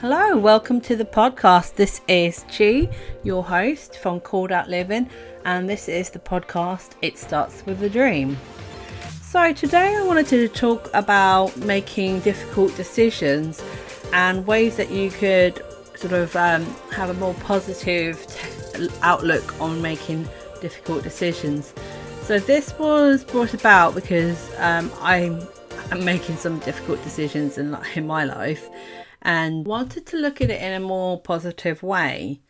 Hello, welcome to the podcast. This is Chi, your host from Called Out Living, and this is the podcast It Starts with a Dream. So, today I wanted to talk about making difficult decisions and ways that you could sort of um, have a more positive t- outlook on making difficult decisions. So, this was brought about because um, I'm, I'm making some difficult decisions in, in my life and wanted to look at it in a more positive way.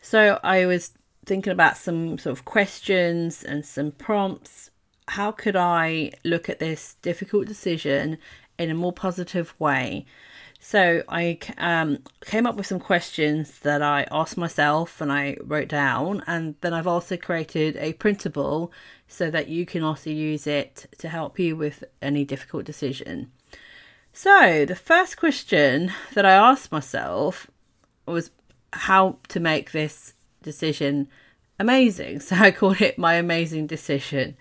So I was thinking about some sort of questions and some prompts. How could I look at this difficult decision in a more positive way? So I um, came up with some questions that I asked myself and I wrote down, and then I've also created a printable so that you can also use it to help you with any difficult decision. So, the first question that I asked myself was how to make this decision amazing. So, I called it my amazing decision.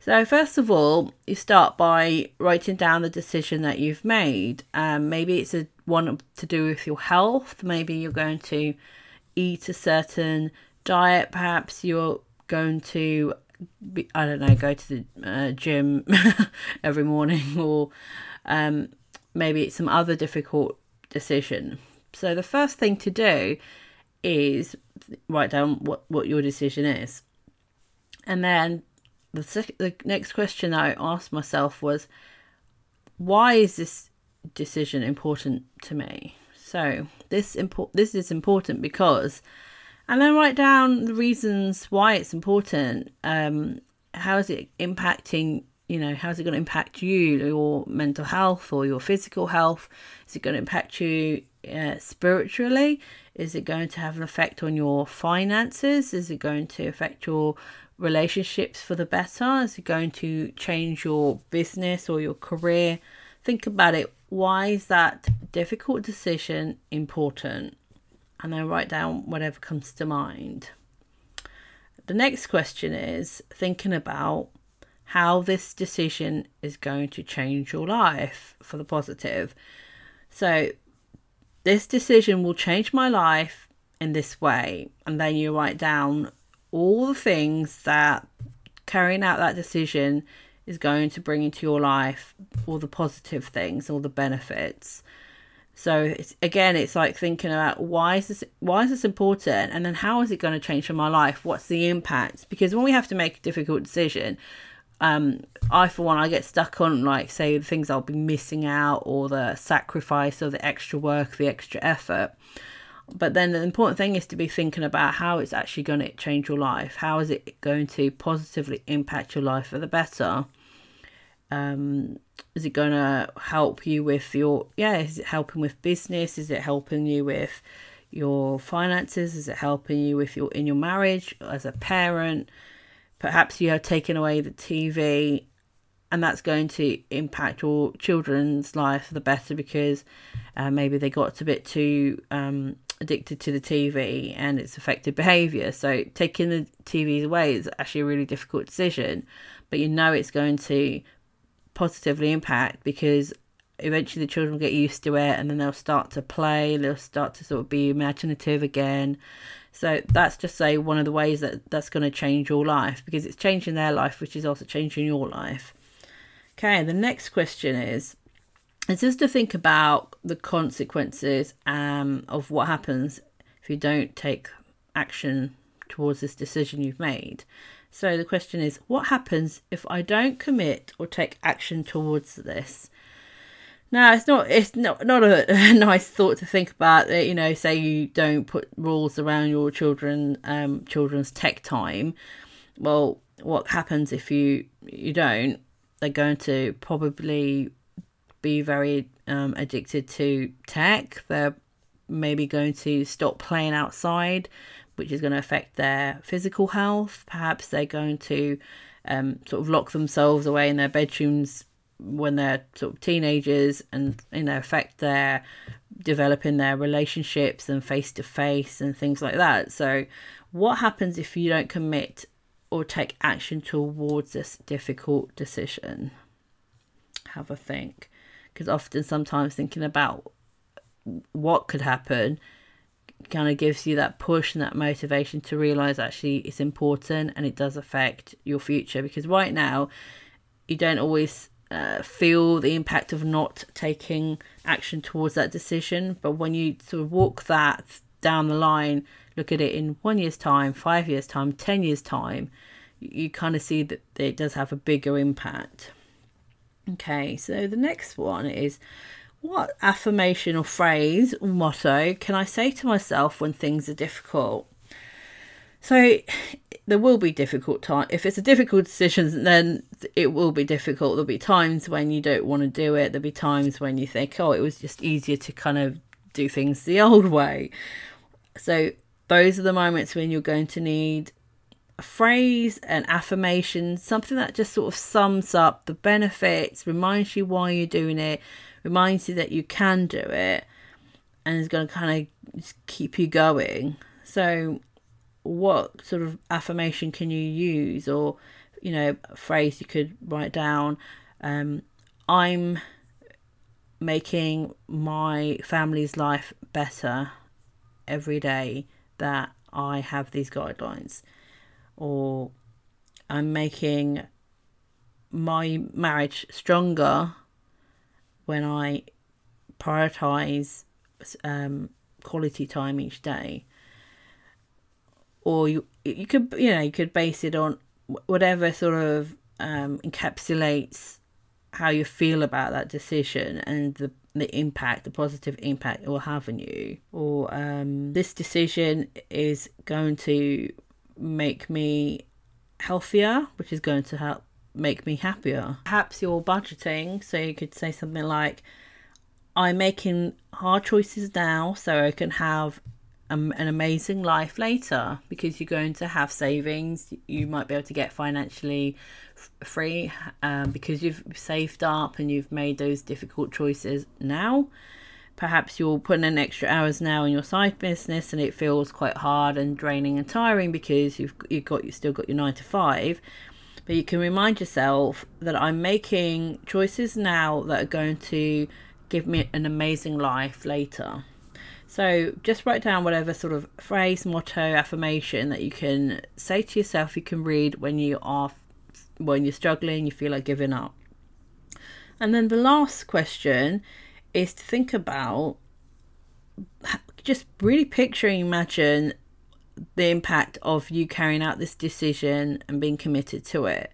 So, first of all, you start by writing down the decision that you've made. Um, maybe it's a one to do with your health. Maybe you're going to eat a certain diet. Perhaps you're going to, be, I don't know, go to the uh, gym every morning or um, maybe it's some other difficult decision. So the first thing to do is write down what, what your decision is. And then the, sec- the next question I asked myself was, why is this decision important to me? So this import this is important because, and then write down the reasons why it's important. Um, how is it impacting you know, how's it going to impact you, your mental health or your physical health? Is it going to impact you uh, spiritually? Is it going to have an effect on your finances? Is it going to affect your relationships for the better? Is it going to change your business or your career? Think about it. Why is that difficult decision important? And then write down whatever comes to mind. The next question is thinking about how this decision is going to change your life for the positive. So, this decision will change my life in this way. And then you write down all the things that carrying out that decision is going to bring into your life, all the positive things, all the benefits. So it's again, it's like thinking about why is this why is this important, and then how is it going to change for my life? What's the impact? Because when we have to make a difficult decision, um, I, for one, I get stuck on like say the things I'll be missing out or the sacrifice or the extra work, the extra effort. But then the important thing is to be thinking about how it's actually going to change your life. How is it going to positively impact your life for the better? Um, is it going to help you with your yeah? Is it helping with business? Is it helping you with your finances? Is it helping you with your in your marriage as a parent? Perhaps you have taken away the TV and that's going to impact your children's life for the better because uh, maybe they got a bit too um, addicted to the TV and it's affected behaviour. So taking the TVs away is actually a really difficult decision, but you know it's going to positively impact because eventually the children will get used to it and then they'll start to play, they'll start to sort of be imaginative again. So that's just say one of the ways that that's going to change your life because it's changing their life, which is also changing your life. Okay, the next question is it's just to think about the consequences um, of what happens if you don't take action towards this decision you've made. So the question is, what happens if I don't commit or take action towards this? No, it's not. It's not not a, a, nice thought to think about. That you know, say you don't put rules around your children, um, children's tech time. Well, what happens if you you don't? They're going to probably be very um, addicted to tech. They're maybe going to stop playing outside, which is going to affect their physical health. Perhaps they're going to um, sort of lock themselves away in their bedrooms when they're sort of teenagers and you know affect their developing their relationships and face to face and things like that. So what happens if you don't commit or take action towards this difficult decision? Have a think. Because often sometimes thinking about what could happen kind of gives you that push and that motivation to realize actually it's important and it does affect your future. Because right now you don't always uh, feel the impact of not taking action towards that decision but when you sort of walk that down the line look at it in one year's time five years time ten years time you kind of see that it does have a bigger impact okay so the next one is what affirmation or phrase or motto can I say to myself when things are difficult? So there will be difficult time. If it's a difficult decision, then it will be difficult. There'll be times when you don't want to do it. There'll be times when you think, oh, it was just easier to kind of do things the old way. So those are the moments when you're going to need a phrase, an affirmation, something that just sort of sums up the benefits, reminds you why you're doing it, reminds you that you can do it and is going to kind of keep you going. So, what sort of affirmation can you use, or you know, phrase you could write down? Um, I'm making my family's life better every day that I have these guidelines, or I'm making my marriage stronger when I prioritize um, quality time each day. Or you you could you know you could base it on whatever sort of um, encapsulates how you feel about that decision and the the impact, the positive impact it will have on you. Or um, this decision is going to make me healthier, which is going to help make me happier. Perhaps you're budgeting, so you could say something like, I'm making hard choices now so I can have an amazing life later because you're going to have savings. You might be able to get financially free um, because you've saved up and you've made those difficult choices now. Perhaps you're putting in extra hours now in your side business and it feels quite hard and draining and tiring because you've you've got you still got your nine to five but you can remind yourself that I'm making choices now that are going to give me an amazing life later. So just write down whatever sort of phrase, motto, affirmation that you can say to yourself. You can read when you are when you're struggling, you feel like giving up. And then the last question is to think about just really picturing, imagine the impact of you carrying out this decision and being committed to it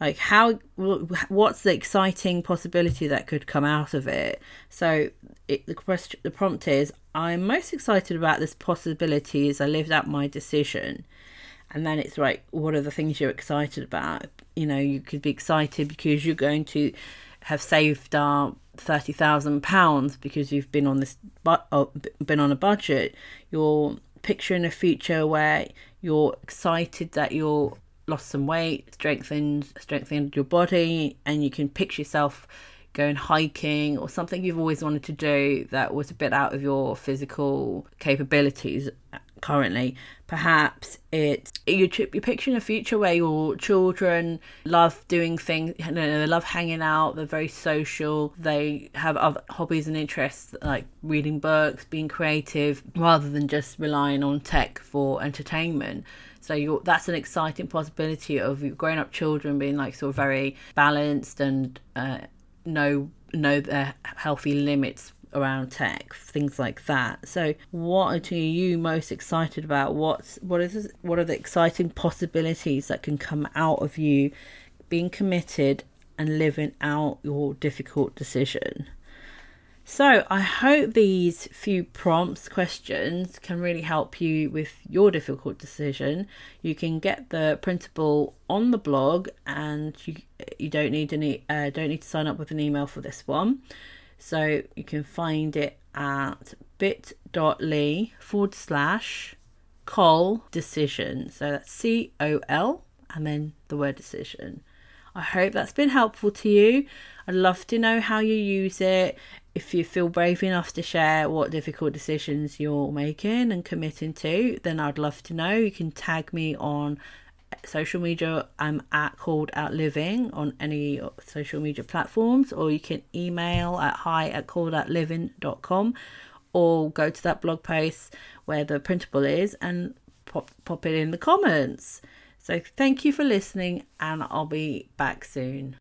like how what's the exciting possibility that could come out of it so it, the question the prompt is i'm most excited about this possibility as i lived out my decision. And then it's like what are the things you're excited about? You know you could be excited because you're going to have saved uh, thirty thousand pounds because you've been on this but uh, been on a budget. You're picturing a future where you're excited that you're lost some weight, strengthened strengthened your body, and you can picture yourself going hiking or something you've always wanted to do that was a bit out of your physical capabilities currently. Perhaps it's you're, you're picturing a future where your children love doing things, you know, they love hanging out, they're very social, they have other hobbies and interests like reading books, being creative, rather than just relying on tech for entertainment. So that's an exciting possibility of grown up children being like sort of very balanced and uh, know know their healthy limits around tech, things like that. So, what are you most excited about? What's what is what are the exciting possibilities that can come out of you being committed and living out your difficult decision? So, I hope these few prompts, questions can really help you with your difficult decision. You can get the printable on the blog, and you you don't need any uh, don't need to sign up with an email for this one. So you can find it at bit.ly forward slash col decision. So that's C O L and then the word decision. I hope that's been helpful to you. I'd love to know how you use it. If you feel brave enough to share what difficult decisions you're making and committing to, then I'd love to know. You can tag me on social media i'm at called out living on any social media platforms or you can email at hi at called calledoutLiving.com or go to that blog post where the printable is and pop, pop it in the comments. So thank you for listening, and I'll be back soon.